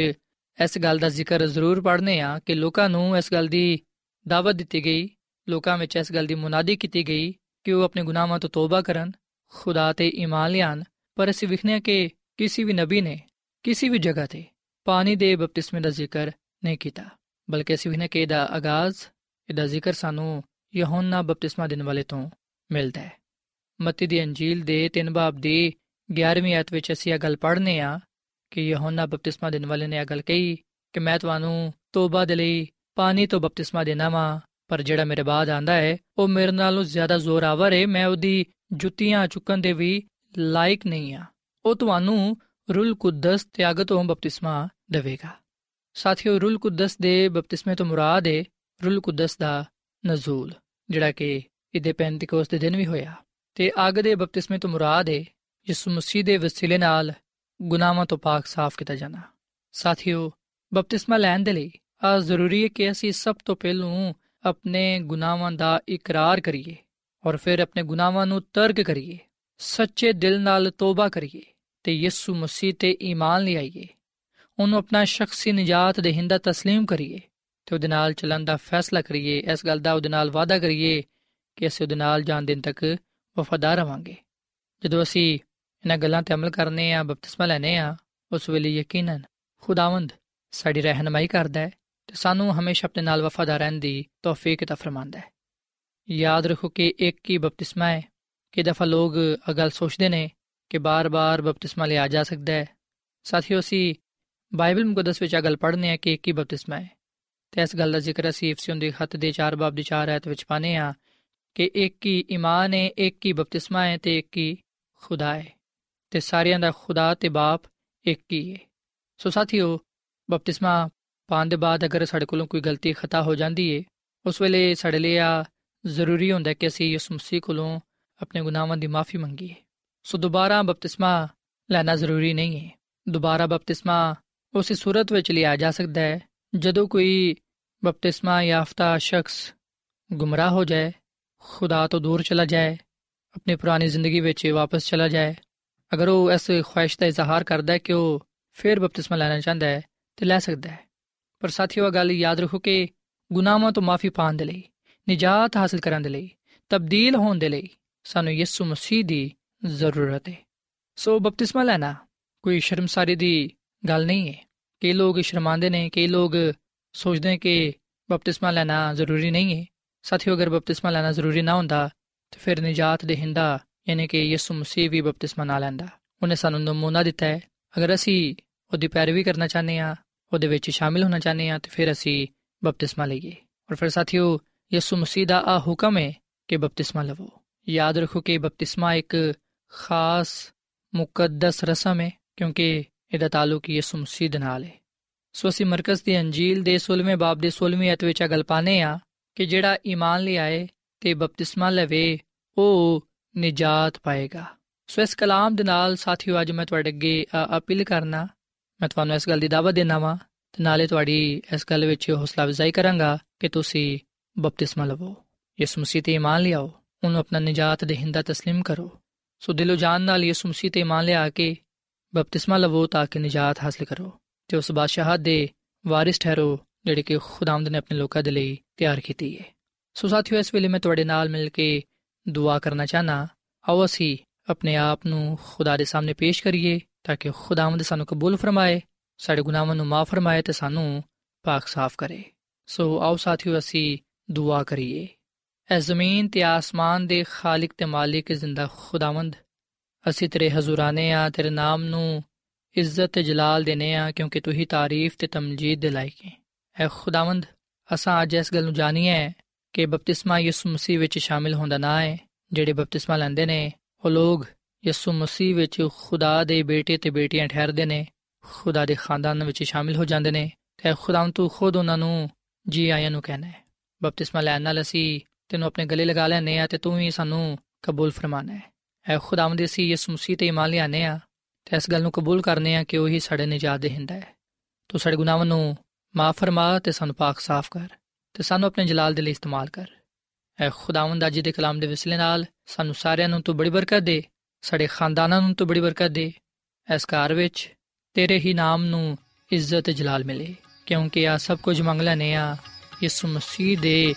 ਇਸ ਗੱਲ ਦਾ ਜ਼ਿਕਰ ਜ਼ਰੂਰ ਪੜ੍ਹਨੇ ਆ ਕਿ ਲੋਕਾਂ ਨੂੰ ਇਸ ਗੱਲ ਦੀ ਦਾਵਤ ਦਿੱਤੀ ਗਈ, ਲੋਕਾਂ ਵਿੱਚ ਇਸ ਗੱਲ ਦੀ ਮੁਨਾਦੀ ਕੀਤੀ ਗਈ ਕਿ ਉਹ ਆਪਣੇ ਗੁਨਾਹਾਂ ਤੋਂ ਤੋਬਾ ਕਰਨ? ਖੁਦਾ ਤੇ ਈਮਾਨ ਲਿਆਣ ਪਰ ਅਸੀਂ ਵਿਖਨੇ ਕਿ ਕਿਸੇ ਵੀ ਨਬੀ ਨੇ, ਕਿਸੇ ਵੀ ਜਗ੍ਹਾ ਤੇ ਪਾਣੀ ਦੇ ਬਪਤਿਸਮੇ ਦਾ ਜ਼ਿਕਰ ਨਹੀਂ ਕੀਤਾ। ਬਲਕਿ ਅਸੀਂ ਵਿਖਨੇ ਕਿ ਇਹਦਾ ਆਗਾਜ਼, ਇਹਦਾ ਜ਼ਿਕਰ ਸਾਨੂੰ ਯਹੋਨਾ ਬਪਤਿਸਮਾ ਦੇਣ ਵਾਲੇ ਤੋਂ ਮਿਲਦਾ ਹੈ। ਮਤੀ ਦੀ ਅੰਜੀਲ ਦੇ 3 ਬਾਬ ਦੀ 11ਵੀਂ ਆਇਤ ਵਿੱਚ ਅਸੀਂ ਇਹ ਗੱਲ ਪੜ੍ਹਨੇ ਆ ਕਿ ਯਹੋਨਾ ਬਪਤਿਸਮਾ ਦੇਣ ਵਾਲੇ ਨੇ ਇਹ ਗੱਲ ਕਹੀ ਕਿ ਮੈਂ ਤੁਹਾਨੂੰ ਤੋਬਾ ਦੇ ਲਈ ਪਾਣੀ ਤੋਂ ਬਪਤਿਸਮਾ ਦੇਣਾ ਵਾਂ। ਪਰ ਜਿਹੜਾ ਮੇਰੇ ਬਾਅਦ ਆਂਦਾ ਹੈ, ਉਹ ਮੇਰੇ ਨਾਲੋਂ ਜ਼ਿਆਦਾ ਜ਼ੋਰਾਵਰ ਹੈ ਮੈਂ ਉਹਦੀ ਜੁੱਤੀਆਂ ਚੁੱਕਣ ਦੇ ਵੀ ਲਾਇਕ ਨਹੀਂ ਆ। ਉਹ ਤੁਹਾਨੂੰ ਰੂਲ ਕੁਦਸ ਤਿਆਗ ਤੋਂ ਬਪਤਿਸਮਾ ਦੇਵੇਗਾ। ਸਾਥੀਓ, ਰੂਲ ਕੁਦਸ ਦੇ ਬਪਤਿਸਮੇ ਤੋਂ ਮੁਰਾਦ ਹੈ ਰੂਲ ਕੁਦਸ ਦਾ ਨਜ਼ੂਲ, ਜਿਹੜਾ ਕਿ ਇਹਦੇ ਪੈਂਤੀਕੋਸ ਦੇ ਦਿਨ ਵੀ ਹੋਇਆ। ਤੇ ਅੱਗ ਦੇ ਬਪਤਿਸਮੇ ਤੋਂ ਮੁਰਾਦ ਹੈ ਯਿਸੂ ਮਸੀਹ ਦੇ ਵਸੀਲੇ ਨਾਲ ਗੁਨਾਹਾਂ ਤੋਂ ਪਾਕ ਸਾਫ਼ ਕੀਤਾ ਜਾਣਾ ਸਾਥੀਓ, ਬਪਤਿਸਮਾ ਲੈਣ ਦੇ ਲਈ ਆ ਜ਼ਰੂਰੀ ਹੈ ਕਿ ਅਸੀਂ ਸਭ ਤੋਂ ਪਹਿਲਾਂ ਆਪਣੇ ਗੁਨਾਹਾਂ ਦਾ ਇਕਰਾਰ ਕਰੀਏ ਔਰ ਫਿਰ ਆਪਣੇ ਗੁਨਾਹਾਂ ਨੂੰ ਤਰਕ ਕਰੀਏ ਸੱਚੇ ਦਿਲ ਨਾਲ ਤੋਬਾ ਕਰੀਏ ਤੇ ਯਿਸੂ ਮਸੀਹ ਤੇ ਈਮਾਨ ਲਿਆਈਏ ਉਹਨੂੰ ਆਪਣਾ ਸ਼ਖਸੀ ਨਜਾਤ ਦੇਹਿੰਦਾ تسلیم ਕਰੀਏ ਤੇ ਉਹਦੇ ਨਾਲ ਚੱਲਣ ਦਾ ਫੈਸਲਾ ਕਰੀਏ ਇਸ ਗੱਲ ਦਾ ਉਹਦੇ ਨਾਲ ਵਾਅਦਾ ਕਰੀਏ ਕਿ ਅਸੀਂ ਉਹਦੇ ਨਾਲ ਜਾਣ ਦਿਨ ਤੱਕ ਵਫਾਦਾਰ ਰਵਾਂਗੇ ਜਦੋਂ ਅਸੀਂ ਇਹਨਾਂ ਗੱਲਾਂ ਤੇ ਅਮਲ ਕਰਨੇ ਆ ਬਪਤਿਸਮਾ ਲੈਨੇ ਆ ਉਸ ਵੇਲੇ ਯਕੀਨਨ ਖੁਦਾਵੰਦ ਸਾਡੀ ਰਹਿਨਮਾਈ ਕਰਦਾ ਹੈ ਤੇ ਸਾਨੂੰ ਹਮੇਸ਼ਾ ਆਪਣੇ ਨਾਲ ਵਫਾਦਾਰ ਰਹਿਣ ਦੀ ਤੌਫੀਕ عطا ਫਰਮਾਂਦਾ ਹੈ ਯਾਦ ਰੱਖੋ ਕਿ ਇੱਕ ਹੀ ਬਪਤਿਸਮਾ ਹੈ ਕਿ ਦਫਾ ਲੋਕ ਅਗਲ ਸੋਚਦੇ ਨੇ ਕਿ ਬਾਰ-ਬਾਰ ਬਪਤਿਸਮਾ ਲਿਆ ਜਾ ਸਕਦਾ ਹੈ ਸਾਥੀਓ ਅਸੀਂ ਬਾਈਬਲ ਮੁਕੱਦਸ ਵਿੱਚ ਅਗਲ ਪੜ੍ਹਨੇ ਆ ਕਿ ਇੱਕ ਹੀ ਬਪਤਿਸਮਾ ਹੈ ਤੇ ਇਸ ਗੱਲ ਦਾ ਜ਼ਿਕਰ ਅਸੀਂ ਇਫਸੀਓਂ ਦੇ ਖੱਤ ਦੇ 4 ਬਾਬ ਦੀ 4 ਆਇਤ ਵਿੱਚ ਪਾਨੇ ਆ ਕਿ ਇੱਕ ਹੀ ਈਮਾਨ ਹੈ ਇੱਕ ਹੀ ਬਪਤਿਸਮਾ ਹੈ ਤੇ ਇੱਕ ਹੀ ਖੁਦਾ ਹੈ ਤੇ ਸਾਰਿਆਂ ਦਾ ਖੁਦਾ ਤੇ ਬਾਪ ਇੱਕ ਹੀ ਹੈ ਸੋ ਸਾਥੀਓ ਬਪਤਿਸਮਾ ਪਾਣ ਦੇ ਬਾਅਦ ਅਗਰ ਸਾਡੇ ਕੋਲੋਂ ਕੋਈ ਗਲਤੀ ਖਤਾ ਹੋ ਜਾਂਦੀ ਏ, ਉਸ ਵੇਲੇ ਸਾਡੇ ਲਈ ਆ ਜ਼ਰੂਰੀ ਹੁੰਦਾ ਕਿ ਅਸੀਂ ਯਿਸੂ ਮਸੀਹ ਕੋਲੋਂ ਆਪਣੇ ਗੁਨਾਹਾਂ ਦੀ ਮਾਫੀ ਮੰਗੀਏ। ਸੋ ਦੁਬਾਰਾ ਬਪਤਿਸਮਾ ਲੈਣਾ ਜ਼ਰੂਰੀ ਨਹੀਂ ਹੈ ਦੁਬਾਰਾ ਬਪਤਿਸਮਾ ਉਸੇ ਸੂਰਤ ਵਿੱਚ ਲਿਆ ਜਾ ਸਕਦਾ ਹੈ, ਜਦੋਂ ਕੋਈ ਬਪਤਿਸਮਾ ਯਾਫਤਾ ਸ਼ਖਸ ਗੁੰਮਰਾਹ ਹੋ ਜਾਏ, ਖੁਦਾ ਤੋਂ ਦੂਰ ਚਲਾ ਜਾਏ, ਆਪਣੀ ਪੁਰਾਣੀ ਜ਼ਿੰਦਗੀ ਵਿੱਚ ਵਾਪਸ ਚਲਾ ਜਾਏ। ਅਗਰ ਉਹ ਇਸ ਖੁਆਇਸ਼ ਦਾ ਇਜ਼ਹਾਰ ਕਰਦਾ ਹੈ ਕਿ ਉਹ ਫਿਰ ਬਪਤਿਸਮਾ ਲੈਣਾ ਚਾਹੁੰਦਾ ਹੈ, ਤੇ ਲੈ ਸਕਦਾ ਹੈ। ਪਰ ਸਾਥੀਓ ਗੱਲ ਯਾਦ ਰੱਖੋ ਕਿ ਗੁਨਾਹਾਂ ਤੋਂ ਮਾਫੀ ਪਾਣ ਦੇ ਲਈ, ਨਿਜਾਤ ਹਾਸਲ ਕਰਨ ਦੇ ਲਈ, ਤਬਦੀਲ ਹੋਣ ਦੇ ਲਈ ਸਾਨੂੰ ਯਿਸੂ ਮਸੀਹ ਦੀ ਜ਼ਰੂਰਤ ਹੈ। ਸੋ ਬਪਤਿਸਮਾ ਲੈਣਾ ਕੋਈ ਸ਼ਰਮਸਾਰੀ ਦੀ ਗੱਲ ਨਹੀਂ ਹੈ। ਕਈ ਲੋਕ ਸ਼ਰਮਾਂਦੇ ਨੇ, ਕਈ ਲੋਕ ਸੋਚਦੇ ਹਾਂ ਕਿ ਬਪਤਿਸਮਾ ਲੈਣਾ ਜ਼ਰੂਰੀ ਨਹੀਂ ਹੈ। ਸਾਥੀਓ, ਅਗਰ ਬਪਤਿਸਮਾ ਲੈਣਾ ਜ਼ਰੂਰੀ ਨਾ ਹੁੰਦਾ, ਤੇ ਫਿਰ ਨਜਾਤ ਦੇ ਹਿੰਦਾ ਯਾਨੀ ਕਿ ਯਿਸੂ ਮਸੀਹ ਵੀ ਬਪਤਿਸਮਾ ਨਾ ਲੈਂਦਾ। ਉਹਨੇ ਸਾਨੂੰ ਨਮੂਨਾ ਦਿੱਤਾ ਹੈ। ਅਗਰ ਅਸੀਂ ਉਹਦੀ ਪੈਰਵੀ ਕਰਨਾ ਚਾਹੁੰਦੇ ਹਾਂ ਉਹਦੇ ਵਿੱਚ ਸ਼ਾਮਿਲ ਹੋਣਾ ਚਾਹੁੰਦੇ ਹਾਂ ਤੇ ਫਿਰ ਅਸੀਂ ਬਪਤਿਸਮਾ ਲਈਏ। ਔਰ ਫਿਰ ਸਾਥੀਓ, ਯਿਸੂ ਮਸੀਹ ਦਾ ਆ ਹੁਕਮ ਹੈ ਕਿ ਬਪਤਿਸਮਾ ਲਵੋ। ਯਾਦ ਰੱਖੋ ਕਿ ਬਪਤਿਸਮਾ ਇੱਕ ਖਾਸ ਮੁਕੱਦਸ ਰਸਮ ਹੈ, ਕਿਉਂਕਿ ਇਹਦਾ ਤਾਲੁਕ ਯਿਸੂ ਮਸੀਹ ਦੇ ਨਾਲ ਹੈ। ਸੋ ਅਸੀਂ ਮਰਕਜ਼ ਦੀ ਅੰਜੀਲ ਦੇ 16ਵੇਂ ਬਾਬ ਦੇ 16ਵੀਂ ਅਧ ਵਿੱਚ ਗੱਲ ਪਾਨੇ ਆ ਕਿ ਜਿਹੜਾ ਈਮਾਨ ਲਿਆਏ ਤੇ ਬਪਤਿਸਮਾ ਲਵੇ, ਉਹ ਨਿਜਾਤ ਪਾਏਗਾ। ਸੋ ਇਸ ਕਲਾਮ ਦੇ ਨਾਲ ਸਾਥੀਓ, ਅੱਜ ਮੈਂ ਤੁਹਾਡੇ ਅੱਗੇ ਅਪੀਲ ਕਰਨਾ ਮੈਂ ਤੁਹਾਨੂੰ ਇਸ ਗੱਲ ਦੀ ਦਾਅਵਤ ਦੇਣਾ ਵਾਂ ਤੇ ਨਾਲੇ ਤੁਹਾਡੀ ਇਸ ਗੱਲ ਵਿੱਚ ਹੌਸਲਾ ਅਫਜ਼ਾਈ ਕਰਾਂਗਾ ਕਿ ਤੁਸੀਂ ਬਪਤਿਸਮਾ ਲਵੋ ਯਿਸੂ ਮਸੀਹ ਤੇ ਈਮਾਨ ਲਿਆਓ ਉਹਨੂੰ ਆਪਣਾ ਨਿਜਾਤ ਦੇ ਹਿੰਦਾ تسلیم ਕਰੋ ਸੋ ਦਿਲੋਂ ਜਾਨ ਨਾਲ ਯਿਸੂ ਮਸੀਹ ਤੇ ਈਮਾਨ ਲਿਆ ਕੇ ਬਪਤਿਸਮਾ ਲਵੋ ਤਾਂ ਕਿ ਨਿਜਾਤ ਹਾਸਲ ਕਰੋ ਤੇ ਉਸ ਬਾਦਸ਼ਾਹਤ ਦੇ ਵਾਰਿਸ ਠਹਿਰੋ ਜਿਹੜੇ ਕਿ ਖੁਦਾਵੰਦ ਨੇ ਆਪਣੇ ਲੋਕਾਂ ਦੇ ਲਈ ਤਿਆਰ ਕੀਤੀ ਹੈ ਸੋ ਸਾਥੀਓ ਇਸ ਵੇਲੇ ਮੈਂ ਤੁਹਾਡੇ ਨਾਲ ਮਿਲ ਕੇ ਦੁਆ ਕਰਨਾ ਚਾਹਨਾ ਆਓ ਅਸੀਂ ਆਪਣੇ ਆਪ ਨੂੰ ਖੁਦਾ ਦੇ ਸਾਹਮਣੇ ਪੇਸ਼ ਕਰੀਏ ਤਾਂ ਕਿ ਖੁਦਾਵੰਦ ਸਾਨੂੰ ਕਬੂਲ ਫਰਮਾਏ ਸਾਡੇ ਗੁਨਾਹਾਂ ਨੂੰ ਮਾਫ ਫਰਮਾਏ ਤੇ ਸਾਨੂੰ ਪਾਕ ਸਾਫ਼ ਕਰੇ ਸੋ ਆਓ ਸਾਥੀਓ ਅਸੀਂ ਦੁਆ ਕਰੀਏ ਐ ਜ਼ਮੀਨ ਤੇ ਆਸਮਾਨ ਦੇ ਖਾਲਕ ਤੇ ਮਾਲਿਕ ਜ਼ਿੰਦਾ ਖੁਦਾਵੰਦ ਅਸੀਂ ਤੇਰੇ ਹਜ਼ੂਰਾਨੇ ਆ ਤੇਰੇ ਨਾਮ ਨੂੰ ਇੱਜ਼ਤ ਤੇ ਜਲਾਲ ਦੇਨੇ ਆ ਕਿਉਂਕਿ ਤੂੰ ਹੀ ਤਾਰੀਫ ਤੇ ਤਮਜੀਦ ਦੇ ਲਾਇਕ ਹੈ ਐ ਖੁਦਾਵੰਦ ਅਸਾਂ ਅੱਜ ਇਸ ਗੱਲ ਨੂੰ ਜਾਣੀਏ ਕਿ ਬਪਤਿਸਮਾ ਯਿਸੂ ਮਸੀਹ ਵਿੱਚ ਸ਼ਾਮਿਲ ਹੁੰਦਾ ਨਾ ਹੈ ਜਿਹੜੇ ਬਪਤਿਸਮਾ ਲੈਂਦੇ ਨੇ ਉਹ ਲੋਕ ਯਿਸੂ ਮਸੀਹ ਵਿੱਚ ਖੁਦਾ ਦੇ ਬੇਟੇ ਤੇ ਬੇਟੀਆਂ ਠਹਿਰਦੇ ਨੇ, ਖੁਦਾ ਦੇ ਖਾਨਦਾਨ ਵਿੱਚ ਸ਼ਾਮਿਲ ਹੋ ਜਾਂਦੇ ਨੇ ਤੇ ਖੁਦਾਵੰ ਤੂੰ ਖੁਦ ਉਹਨਾਂ ਨੂੰ ਜੀ ਆਇਆਂ ਨੂੰ ਕਹਿਣਾ ਹੈ। ਬਪਤਿਸਮਾ ਲੈਣ ਨਾਲ ਅਸੀਂ ਤੈਨੂੰ ਆਪਣੇ ਗਲੇ ਲਗਾ ਲੈਨੇ ਆ ਤੇ ਤੂੰ ਵੀ ਸਾਨੂੰ ਕਬੂਲ ਫਰਮਾਨਾ ਹੈ। ਐ ਖੁਦਾਵੰਦ ਅਸੀਂ ਯਿਸੂ ਮਸੀਹ ਤੇ ਇਮਾਨ ਲਿਆਨੇ ਆ ਤੇ ਇਸ ਗੱਲ ਨੂੰ ਕਬੂਲ ਕਰਨੇ ਆ ਕਿ ਉਹੀ ਸਾਡੇ ਨਿਜਾਤ ਦੇ ਹਿੰਦਾ ਹੈ। ਤੂੰ ਸਾਡੇ ਗੁਨਾਹਾਂ ਨੂੰ ਮਾਫ ਫਰਮਾ ਤੇ ਸਾਨੂੰ ਪਾਕ ਸਾਫ਼ ਕਰ ਤੇ ਸਾਨੂੰ ਆਪਣੇ ਜਲਾਲ ਦੇ ਲਈ ਇਸਤੇਮਾਲ ਕਰ। ਐ ਖੁਦਾਵੰਦ ਅੱਜ ਦੇ ਕਲਾਮ ਦੇ ਵਿਸਲੇ ਨਾਲ ਸਾਨੂੰ ਸਾਰਿਆਂ ਨੂੰ ਤੂੰ ਬੜੀ ਬਰਕਤ ਦੇ ਸਾਡੇ ਖਾਨਦਾਨਾਂ ਨੂੰ ਤੂੰ ਬੜੀ ਬਰਕਤ ਦੇ। ਇਸ ਘਰ ਵਿੱਚ ਤੇਰੇ ਹੀ ਨਾਮ ਨੂੰ ਇੱਜ਼ਤ ਤੇ ਜਲਾਲ ਮਿਲੇ, ਕਿਉਂਕਿ ਆ ਸਭ ਕੁਝ ਮੰਗ ਲੈਨੇ ਆ ਯਿਸੂ ਮਸੀਹ ਦੇ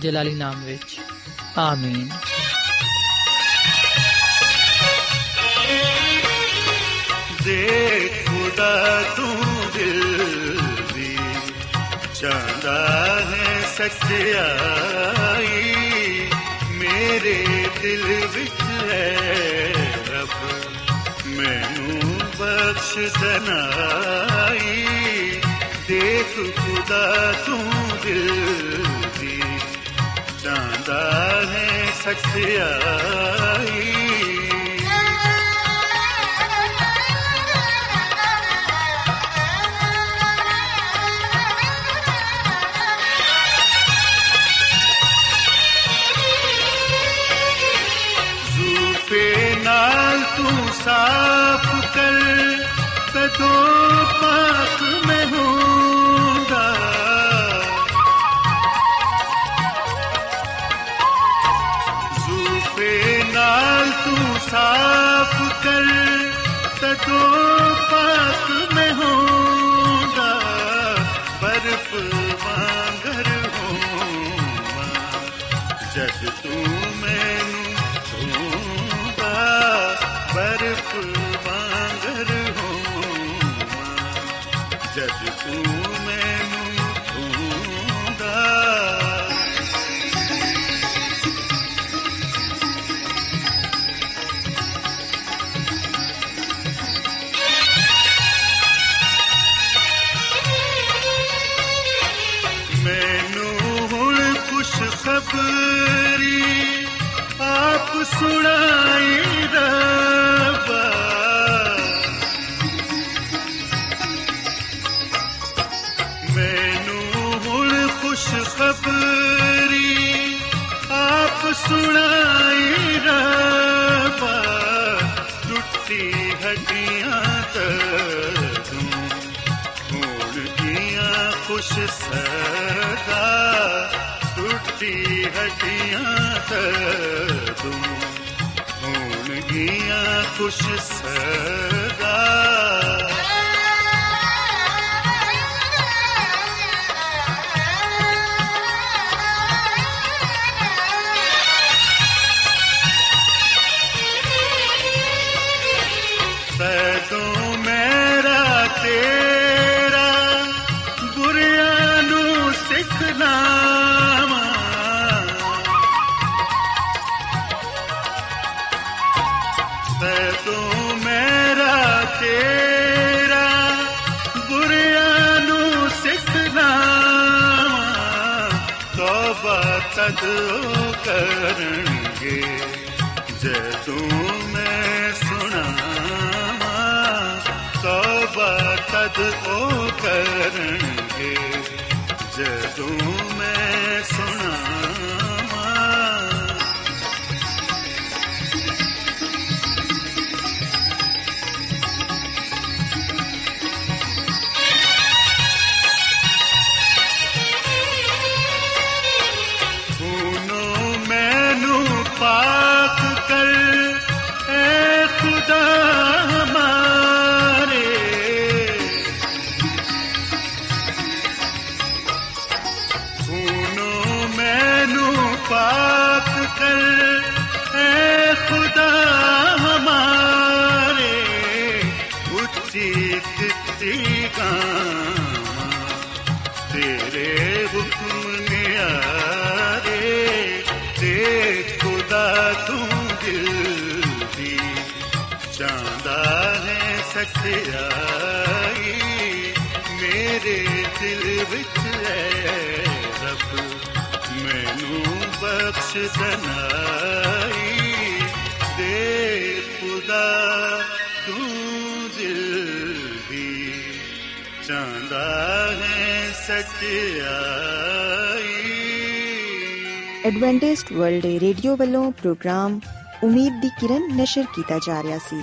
ਜਲਾਲੀ ਨਾਮ ਵਿੱਚ। ਆਮੀਨ। ਦੇ ਖੁਦਾ ਤੂੰ ਦਿਲ ਦੀ, ਚਾਹਦਾ ਹੈ ਸੱਚਾਈ। ਮੇਰੇ ਦਿਲ ਵਿੱਚ ਹੈ ਰੱਬ ਮੈਨੂੰ ਬਖਸ਼ ਦਨਾਈ ਦੇਖ ਖੁਦਾ ਤੂੰ ਦਿਲ ਦੀ। ਚਾਹਦਾ ਹੈ ਸੱਚਾਈ तो ਤੋਬਾ ਤਦ ਉਹ ਕਰਨਗੇ। ਜਦੋਂ ਮੈਂ ਸੁਣਾਵਾਂ ਤੋਬਾ ਤਦ ਉਹ ਕਰਨਗੇ। ਜਦੋਂ ਮੈਂ ਸੁਣਾਵਾਂ ਹੈ ਸੱਚਾਈ ਮੇਰੇ ਦਿਲ ਵਿੱਚ ਹੈ ਰੱਬ, ਮੈਨੂੰ ਬਖਸ਼ ਦਨਾਈ ਦੇ ਖੁਦਾ ਤੂੰ ਦਿਲ ਦੀ। ਚਾਹੁੰਦਾ ਹੈ ਸੱਚਾਈ। ਐਡਵੈਂਟਿਸਟ ਵਰਲਡ ਰੇਡੀਓ ਵੱਲੋਂ ਪ੍ਰੋਗਰਾਮ ਉਮੀਦ ਦੀ ਕਿਰਨ ਨਿਸ਼ਰ ਕੀਤਾ ਜਾ ਰਿਹਾ ਸੀ।